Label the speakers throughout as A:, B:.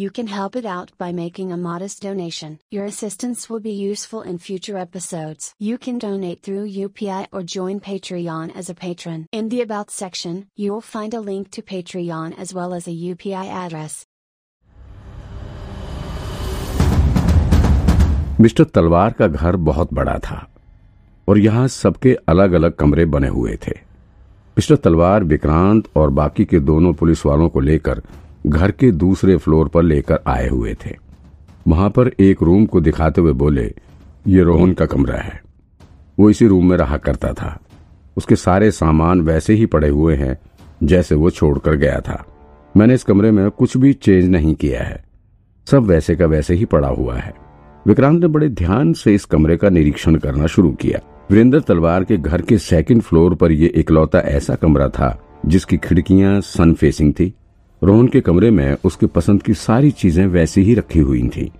A: you can help it out by making a modest donation. Your assistance will be useful in future episodes. You can donate through UPI or join Patreon as a patron. In the About section, you will find a link to Patreon as well as a UPI address.
B: Mister Talwar का घर बहुत बड़ा था और यहाँ सबके अलग अलग कमरे बने हुए थे मिस्टर तलवार विक्रांत और बाकी के दोनों पुलिस वालों को लेकर घर के दूसरे फ्लोर पर लेकर आए हुए थे। वहाँ पर एक रूम को दिखाते हुए बोले, ये रोहन का कमरा है। वो इसी रूम में रहा करता था। उसके सारे सामान वैसे ही पड़े हुए हैं, जैसे वो छोड़कर गया था। मैंने इस कमरे में कुछ भी चेंज नहीं किया है। सब वैसे का वैसे ही पड़ा हुआ है। विक्रांत ने बड़े ध्यान से इस कमरे का निरीक्षण करना शुरू किया। वीरेंद्र तलवार के घर के सेकंड फ्लोर पर यह इकलौता ऐसा कमरा था, जिसकी खिड़कियाँ सन फेसिंग थी। रोहन के कमरे में उसके पसंद की सारी चीज़ें वैसी ही रखी हुई थी।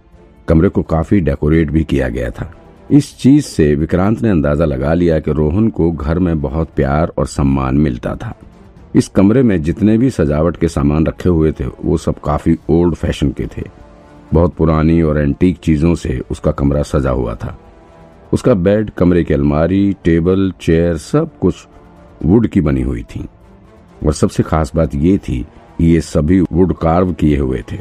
B: कमरे को काफ़ी डेकोरेट भी किया गया था। इस चीज़ से विक्रांत ने अंदाज़ा लगा लिया कि रोहन को घर में बहुत प्यार और सम्मान मिलता था। इस कमरे में जितने भी सजावट के सामान रखे हुए थे, वो सब काफ़ी ओल्ड फ़ैशन के थे। बहुत पुरानी और एंटीक चीज़ों से उसका कमरा सजा हुआ था। उसका बेड कमरे की अलमारी टेबल चेयर सब कुछ वुड की बनी हुई थी। और सबसे खास बात ये थी ये सभी वुड कार्व किए हुए थे।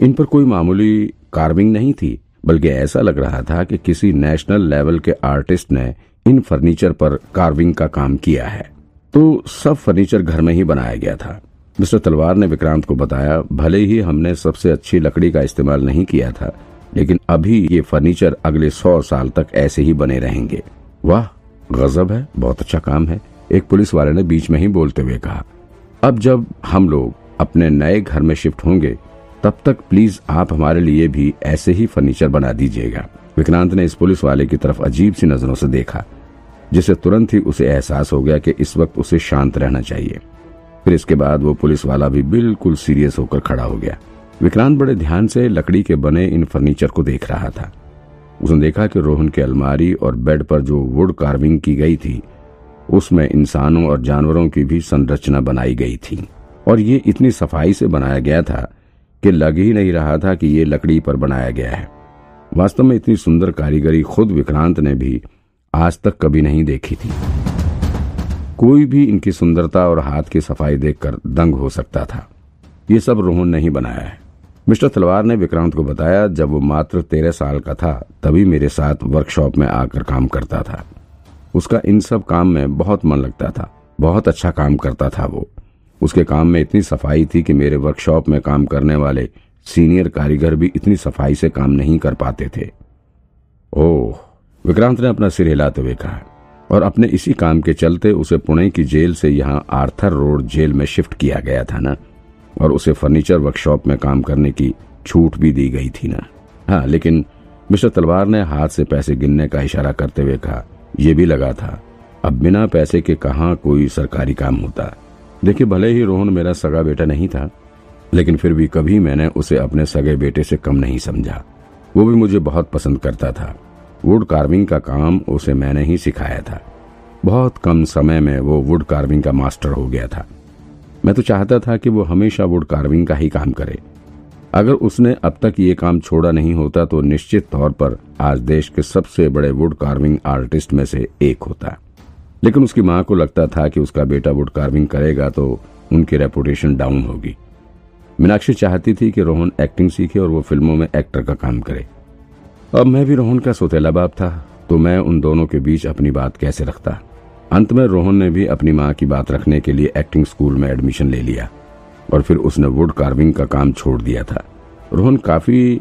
B: इन पर कोई मामूली कार्विंग नहीं थी, बल्कि ऐसा लग रहा था कि किसी नेशनल लेवल के आर्टिस्ट ने इन फर्नीचर पर कार्विंग का काम किया है। तो सब फर्नीचर घर में ही बनाया गया था। मिस्टर तलवार ने विक्रांत को बताया, भले ही हमने सबसे अच्छी लकड़ी का इस्तेमाल नहीं किया था, लेकिन अभी ये फर्नीचर अगले सौ साल तक ऐसे ही बने रहेंगे। वाह, गजब है, बहुत अच्छा काम है, एक पुलिस वाले ने बीच में ही बोलते हुए कहा। अब जब हम लोग अपने नए घर में शिफ्ट होंगे, तब तक प्लीज़ आप हमारे लिए भी ऐसे ही फर्नीचर बना दीजिएगा। विक्रांत ने इस पुलिस वाले की तरफ़ अजीब सी नज़रों से देखा जिसे तुरंत ही उसे एहसास हो गया कि इस वक्त उसे शांत रहना चाहिए। फिर इसके बाद वो पुलिस वाला भी बिल्कुल सीरियस होकर खड़ा हो गया। विक्रांत बड़े ध्यान से लकड़ी के बने इन फर्नीचर को देख रहा था। उसने देखा कि रोहन के अलमारी और बेड पर जो वुड कार्विंग की गई थी, उसमें इंसानों और जानवरों की भी संरचना बनाई गई थी। और ये इतनी सफ़ाई से बनाया गया था कि लग ही नहीं रहा था कि ये लकड़ी पर बनाया गया है। वास्तव में इतनी सुंदर कारीगरी खुद विक्रांत ने भी आज तक कभी नहीं देखी थी। कोई भी इनकी सुंदरता और हाथ की सफ़ाई देखकर दंग हो सकता था। ये सब रोहन ने ही बनाया है। मिस्टर तलवार ने विक्रांत को बताया, जब वो मात्र तेरह साल का था, तभी मेरे साथ वर्कशॉप में आकर काम करता था। उसका इन सब काम में बहुत मन लगता था, बहुत अच्छा काम करता था वो। उसके काम में इतनी सफ़ाई थी कि मेरे वर्कशॉप में काम करने वाले सीनियर कारीगर भी इतनी सफ़ाई से काम नहीं कर पाते थे। ओह, विक्रांत ने अपना सिर हिलाते हुए कहा और अपने इसी काम के चलते उसे पुणे की जेल से यहाँ आर्थर रोड जेल में शिफ्ट किया गया था ना? और उसे फर्नीचर वर्कशॉप में काम करने की छूट भी दी गई थी ना? हाँ लेकिन मिस्टर तलवार ने हाथ से पैसे गिनने का इशारा करते हुए कहा यह भी लगा था। अब बिना पैसे के कहा कोई सरकारी काम होता? देखिए, भले ही रोहन मेरा सगा बेटा नहीं था, लेकिन फिर भी कभी मैंने उसे अपने सगे बेटे से कम नहीं समझा। वो भी मुझे बहुत पसंद करता था। वुड कार्विंग का काम उसे मैंने ही सिखाया था। बहुत कम समय में वो वुड कार्विंग का मास्टर हो गया था। मैं तो चाहता था कि वो हमेशा वुड कार्विंग का ही काम करे। अगर उसने अब तक ये काम छोड़ा नहीं होता तो निश्चित तौर पर आज देश के सबसे बड़े वुड कार्विंग आर्टिस्ट में से एक होता। लेकिन उसकी माँ को लगता था कि उसका बेटा वुड कार्विंग करेगा तो उनकी रेपुटेशन डाउन होगी। मीनाक्षी चाहती थी कि रोहन एक्टिंग सीखे और वो फ़िल्मों में एक्टर का काम करे। अब मैं भी रोहन का सोतेला बाप था तो मैं उन दोनों के बीच अपनी बात कैसे रखता? अंत में रोहन ने भी अपनी माँ की बात रखने के लिए एक्टिंग स्कूल में एडमिशन ले लिया और फिर उसने वुड कार्विंग का काम छोड़ दिया था। रोहन काफ़ी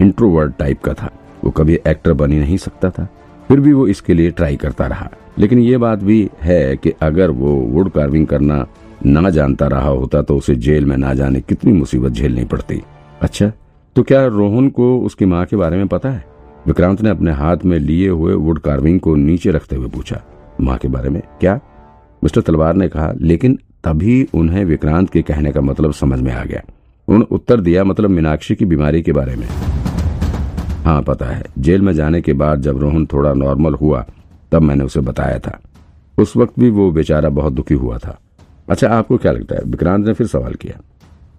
B: इंट्रोवर्ड टाइप का था। वो कभी एक्टर बन नहीं सकता था। फिर भी वो इसके लिए ट्राई करता रहा। लेकिन ये बात भी है कि अगर वो वुड कार्विंग करना ना जानता रहा होता तो उसे जेल में ना जाने कितनी मुसीबत झेलनी पड़ती। अच्छा तो क्या रोहन को उसकी माँ के बारे में पता है? विक्रांत ने अपने हाथ में लिए हुए वुड कार्विंग को नीचे रखते हुए पूछा, माँ के बारे में क्या? मिस्टर तलवार ने कहा, लेकिन तभी उन्हें विक्रांत के कहने का मतलब समझ में आ गया। उन्होंने उत्तर दिया मतलब मीनाक्षी की बीमारी के बारे में। हाँ पता है, जेल में जाने के बाद जब रोहन थोड़ा नॉर्मल हुआ तब मैंने उसे बताया था। उस वक्त भी वो बेचारा बहुत दुखी हुआ था। अच्छा आपको क्या लगता है? विक्रांत ने फिर सवाल किया।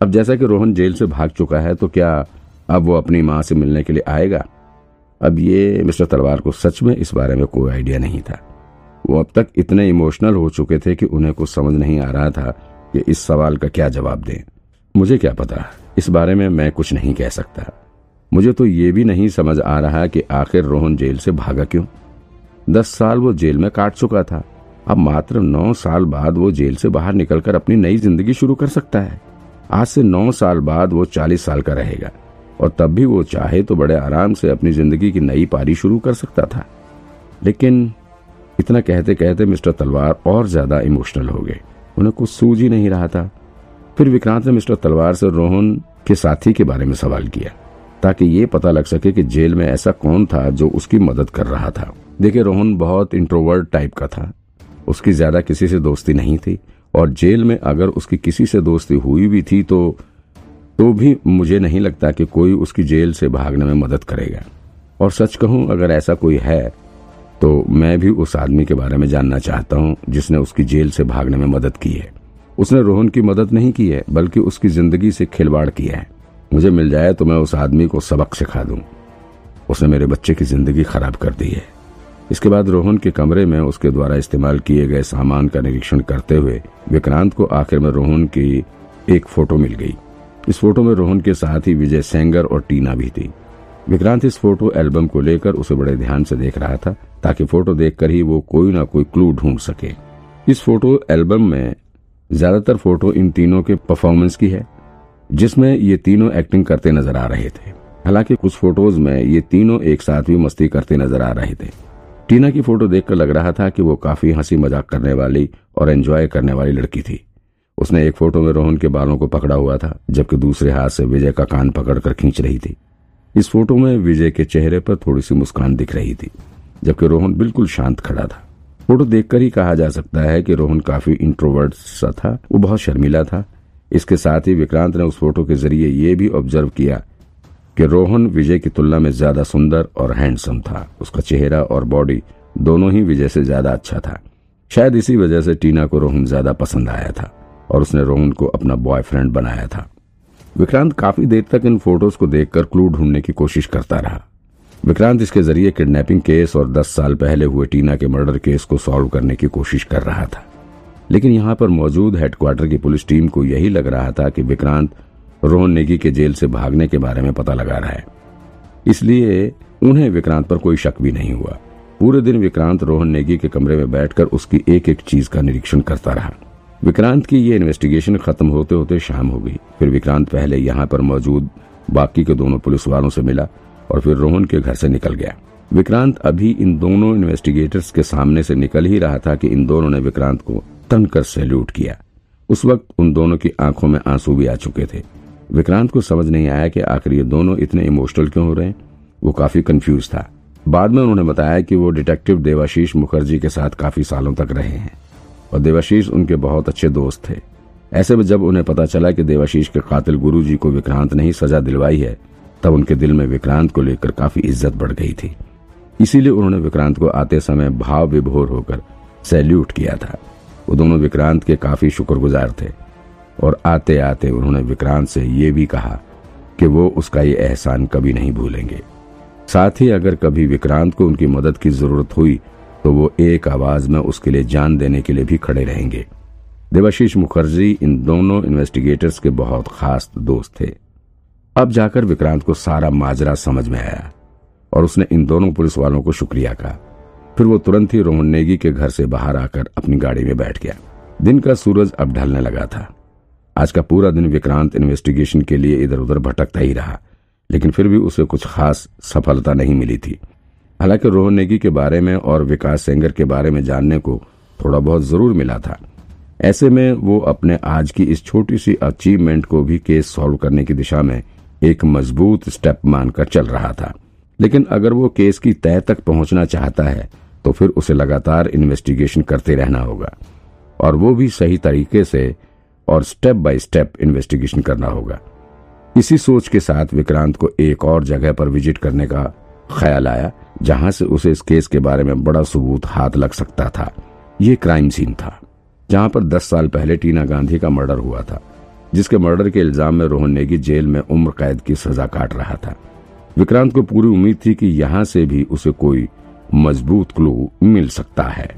B: अब जैसा कि रोहन जेल से भाग चुका है तो क्या अब वो अपनी माँ से मिलने के लिए आएगा? अब ये मिस्टर तलवार को सच में इस बारे में कोई आइडिया नहीं था। वो अब तक इतने इमोशनल हो चुके थे कि उन्हें कुछ समझ नहीं आ रहा था कि इस सवाल का क्या जवाब दें। मुझे क्या पता? इस बारे में मैं कुछ नहीं कह सकता। मुझे तो ये भी नहीं समझ आ रहा कि आखिर रोहन जेल से भागा क्यों? दस साल वो जेल में काट चुका था। अब मात्र नौ साल बाद वो जेल से बाहर निकलकर अपनी नई ज़िंदगी शुरू कर सकता है। आज से नौ साल बाद वो चालीस साल का रहेगा, और तब भी वो चाहे तो बड़े आराम से अपनी ज़िंदगी की नई पारी शुरू कर सकता था। लेकिन इतना कहते कहते मिस्टर तलवार और ज़्यादा इमोशनल हो गए। उन्हें कुछ सूझ ही नहीं रहा था। फिर विक्रांत ने मिस्टर तलवार से रोहन के साथी के बारे में सवाल किया। ताकि ये पता लग सके कि जेल में ऐसा कौन था जो उसकी मदद कर रहा था। देखिए, रोहन बहुत इंट्रोवर्ट टाइप का था। उसकी ज़्यादा किसी से दोस्ती नहीं थी। और जेल में अगर उसकी किसी से दोस्ती हुई भी थी तो तो भी मुझे नहीं लगता कि कोई उसकी जेल से भागने में मदद करेगा। और सच कहूँ, अगर ऐसा कोई है तो मैं भी उस आदमी के बारे में जानना चाहता हूँ, जिसने उसकी जेल से भागने में मदद की है। उसने रोहन की मदद नहीं की है, बल्कि उसकी ज़िंदगी से खिलवाड़ किया है। मुझे मिल जाए तो मैं उस आदमी को सबक सिखा दूँ। उसने मेरे बच्चे की ज़िंदगी खराब कर दी है। इसके बाद रोहन के कमरे में उसके द्वारा इस्तेमाल किए गए सामान का निरीक्षण करते हुए विक्रांत को आखिर में रोहन की एक फ़ोटो मिल गई। इस फ़ोटो में रोहन के साथ ही विजय सेंगर और टीना भी थी। विक्रांत इस फ़ोटो एल्बम को लेकर उसे बड़े ध्यान से देख रहा था, ताकि फ़ोटो देखकर ही वो कोई ना कोई क्लू ढूंढ सके। इस फ़ोटो एल्बम में ज़्यादातर फ़ोटो इन तीनों के परफॉर्मेंस की है। जिसमें ये तीनों एक्टिंग करते नज़र आ रहे थे। हालाँकि कुछ फ़ोटोज़ में ये तीनों एक साथ भी मस्ती करते नज़र आ रहे थे। टीना की फ़ोटो देखकर लग रहा था कि वो काफ़ी हँसी मज़ाक करने वाली और एंजॉय करने वाली लड़की थी। उसने एक फ़ोटो में रोहन के बालों को पकड़ा हुआ था, जबकि दूसरे हाथ से विजय का कान पकड़कर खींच रही थी। इस फ़ोटो में विजय के चेहरे पर थोड़ी सी मुस्कान दिख रही थी, जबकि रोहन बिल्कुल शांत खड़ा था। फ़ोटो देखकर ही कहा जा सकता है कि रोहन काफ़ी इंट्रोवर्ट सा था, वो बहुत शर्मिला था इसके साथ ही विक्रांत ने उस फ़ोटो के ज़रिए ये भी ऑब्ज़र्व किया कि रोहन विजय की तुलना में ज़्यादा सुंदर और हैंडसम था। उसका चेहरा और बॉडी दोनों ही विजय से ज़्यादा अच्छा था। शायद इसी वजह से टीना को रोहन ज़्यादा पसंद आया था और उसने रोहन को अपना बॉयफ्रेंड बनाया था। विक्रांत काफ़ी देर तक इन फ़ोटोज़ को देखकर क्लू ढूँढने की कोशिश करता रहा। विक्रांत इसके ज़रिए किडनैपिंग केस और 10 साल पहले हुए टीना के मर्डर केस को सॉल्व करने की कोशिश कर रहा था। लेकिन यहाँ पर मौजूद हेडक्वार्टर की पुलिस टीम को यही लग रहा था कि विक्रांत रोहन नेगी के जेल से भागने के बारे में पता लगा रहा है। इसलिए उन्हें विक्रांत पर कोई शक भी नहीं हुआ। पूरे दिन विक्रांत रोहन नेगी के कमरे में बैठकर उसकी एक एक चीज़ का निरीक्षण करता रहा। विक्रांत की ये इन्वेस्टिगेशन खत्म होते होते शाम हो गई। फिर विक्रांत पहले यहाँ पर मौजूद बाकी के दोनों पुलिस वालों से मिला और फिर रोहन के घर से निकल गया। विक्रांत अभी इन दोनों इन्वेस्टिगेटर्स के सामने से निकल ही रहा था कि इन दोनों ने विक्रांत को तन कर सैल्यूट किया। उस वक्त उन दोनों की आँखों में आँसू भी आ चुके थे। विक्रांत को समझ नहीं आया कि आखिर ये दोनों इतने इमोशनल क्यों हो रहे हैं। वो काफ़ी कंफ्यूज था। बाद में उन्होंने बताया कि वो डिटेक्टिव देवाशीष मुखर्जी के साथ काफ़ी सालों तक रहे हैं और देवाशीष उनके बहुत अच्छे दोस्त थे। ऐसे में जब उन्हें पता चला कि देवाशीष के कातिल गुरुजी को विक्रांत ने ही सजा दिलवाई है, तब उनके दिल में विक्रांत को लेकर काफ़ी इज़्ज़त बढ़ गई थी। इसीलिए उन्होंने विक्रांत को आते समय भाव विभोर होकर सैल्यूट किया था। वो दोनों विक्रांत के काफ़ी शुक्रगुजार थे। और आते आते उन्होंने विक्रांत से ये भी कहा कि वो उसका ये एहसान कभी नहीं भूलेंगे। साथ ही अगर कभी विक्रांत को उनकी मदद की ज़रूरत हुई तो वो एक आवाज़ में उसके लिए जान देने के लिए भी खड़े रहेंगे। देवाशीष मुखर्जी इन दोनों इन्वेस्टिगेटर्स के बहुत खास दोस्त थे। अब जाकर विक्रांत को सारा माजरा समझ में आया और उसने इन दोनों पुलिस वालों को शुक्रिया कहा। फिर वो तुरंत ही रोहन नेगी के घर से बाहर आकर अपनी गाड़ी में बैठ गया। दिन का सूरज अब ढलने लगा था। आज का पूरा दिन विक्रांत इन्वेस्टिगेशन के लिए इधर उधर भटकता ही रहा, लेकिन फिर भी उसे कुछ खास सफलता नहीं मिली थी। हालाँकि रोहन नेगी के बारे में और विकास सेंगर के बारे में जानने को थोड़ा बहुत ज़रूर मिला था। ऐसे में वो अपने आज की इस छोटी सी अचीवमेंट को भी केस सॉल्व करने की दिशा में एक मज़बूत स्टेप मानकर चल रहा था। लेकिन अगर वो केस की तय तक पहुँचना चाहता है तो फिर उसे लगातार इन्वेस्टिगेशन करते रहना होगा। और वो भी सही तरीके से और स्टेप बाय स्टेप इन्वेस्टिगेशन करना होगा। इसी सोच के साथ विक्रांत को एक और जगह पर विज़िट करने का ख्याल आया, जहाँ से उसे इस केस के बारे में बड़ा सबूत हाथ लग सकता था। ये क्राइम सीन था, जहाँ पर 10 साल पहले टीना गांधी का मर्डर हुआ था, जिसके मर्डर के इल्ज़ाम में रोहन नेगी जेल में उम्र कैद की सजा काट रहा था। विक्रांत को पूरी उम्मीद थी कि यहाँ से भी उसे कोई मज़बूत क्लू मिल सकता है।